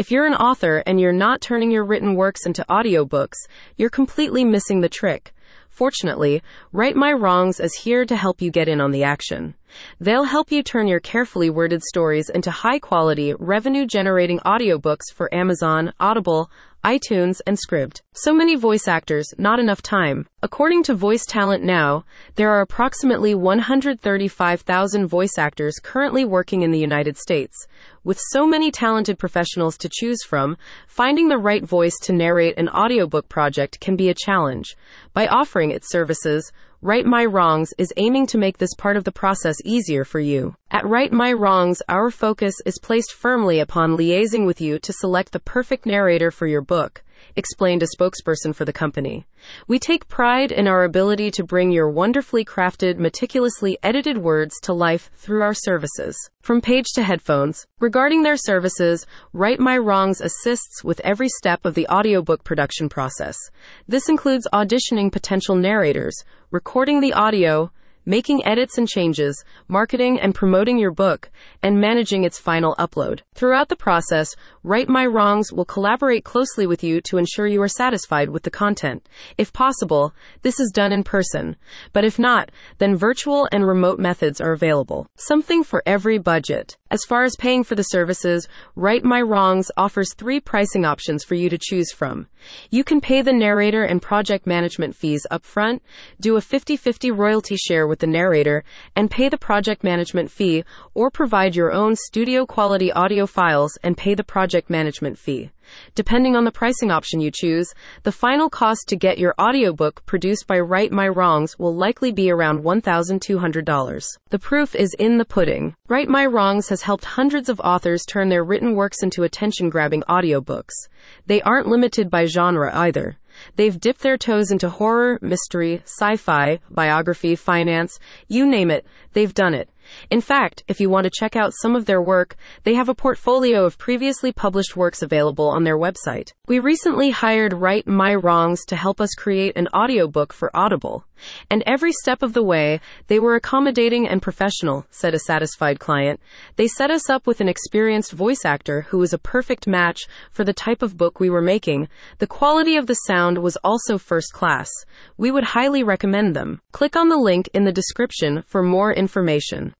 If you're an author and you're not turning your written works into audiobooks, you're completely missing the trick. Fortunately, Write My Wrongs is here to help you get in on the action. They'll help you turn your carefully worded stories into high quality, revenue generating audiobooks for Amazon, Audible, iTunes, and Scribd. So many voice actors, not enough time. According to Voice Talent Now, there are approximately 135,000 voice actors currently working in the United States. With so many talented professionals to choose from, finding the right voice to narrate an audiobook project can be a challenge. By offering its services, Write My Wrongs is aiming to make this part of the process easier for you. At Write My Wrongs, our focus is placed firmly upon liaising with you to select the perfect narrator for your book explained a spokesperson for the company. We take pride in our ability to bring your wonderfully crafted, meticulously edited words to life through our services. From page to headphones, regarding their services, Write My Wrongs assists with every step of the audiobook production process. This includes auditioning potential narrators, recording the audio, making edits and changes, marketing and promoting your book, and managing its final upload. Throughout the process, Write My Wrongs will collaborate closely with you to ensure you are satisfied with the content. If possible, this is done in person, but if not, then virtual and remote methods are available. Something for every budget. As far as paying for the services, Write My Wrongs offers three pricing options for you to choose from. You can pay the narrator and project management fees upfront, do a 50-50 royalty share with the narrator, and pay the project management fee, or provide your own studio quality audio files and pay the project management fee. Depending on the pricing option you choose, the final cost to get your audiobook produced by Write My Wrongs will likely be around $1,200. The proof is in the pudding. Write My Wrongs has helped hundreds of authors turn their written works into attention grabbing audiobooks. They aren't limited by genre either. They've dipped their toes into horror, mystery, sci fi, biography, finance, you name it, they've done it. In fact, if you want to check out some of their work, they have a portfolio of previously published works available on their website. We recently hired Write My Wrongs to help us create an audiobook for Audible. And every step of the way, they were accommodating and professional, said a satisfied client. They set us up with an experienced voice actor who was a perfect match for the type of book we were making. The quality of the sound was also first class. We would highly recommend them. Click on the link in the description for more information.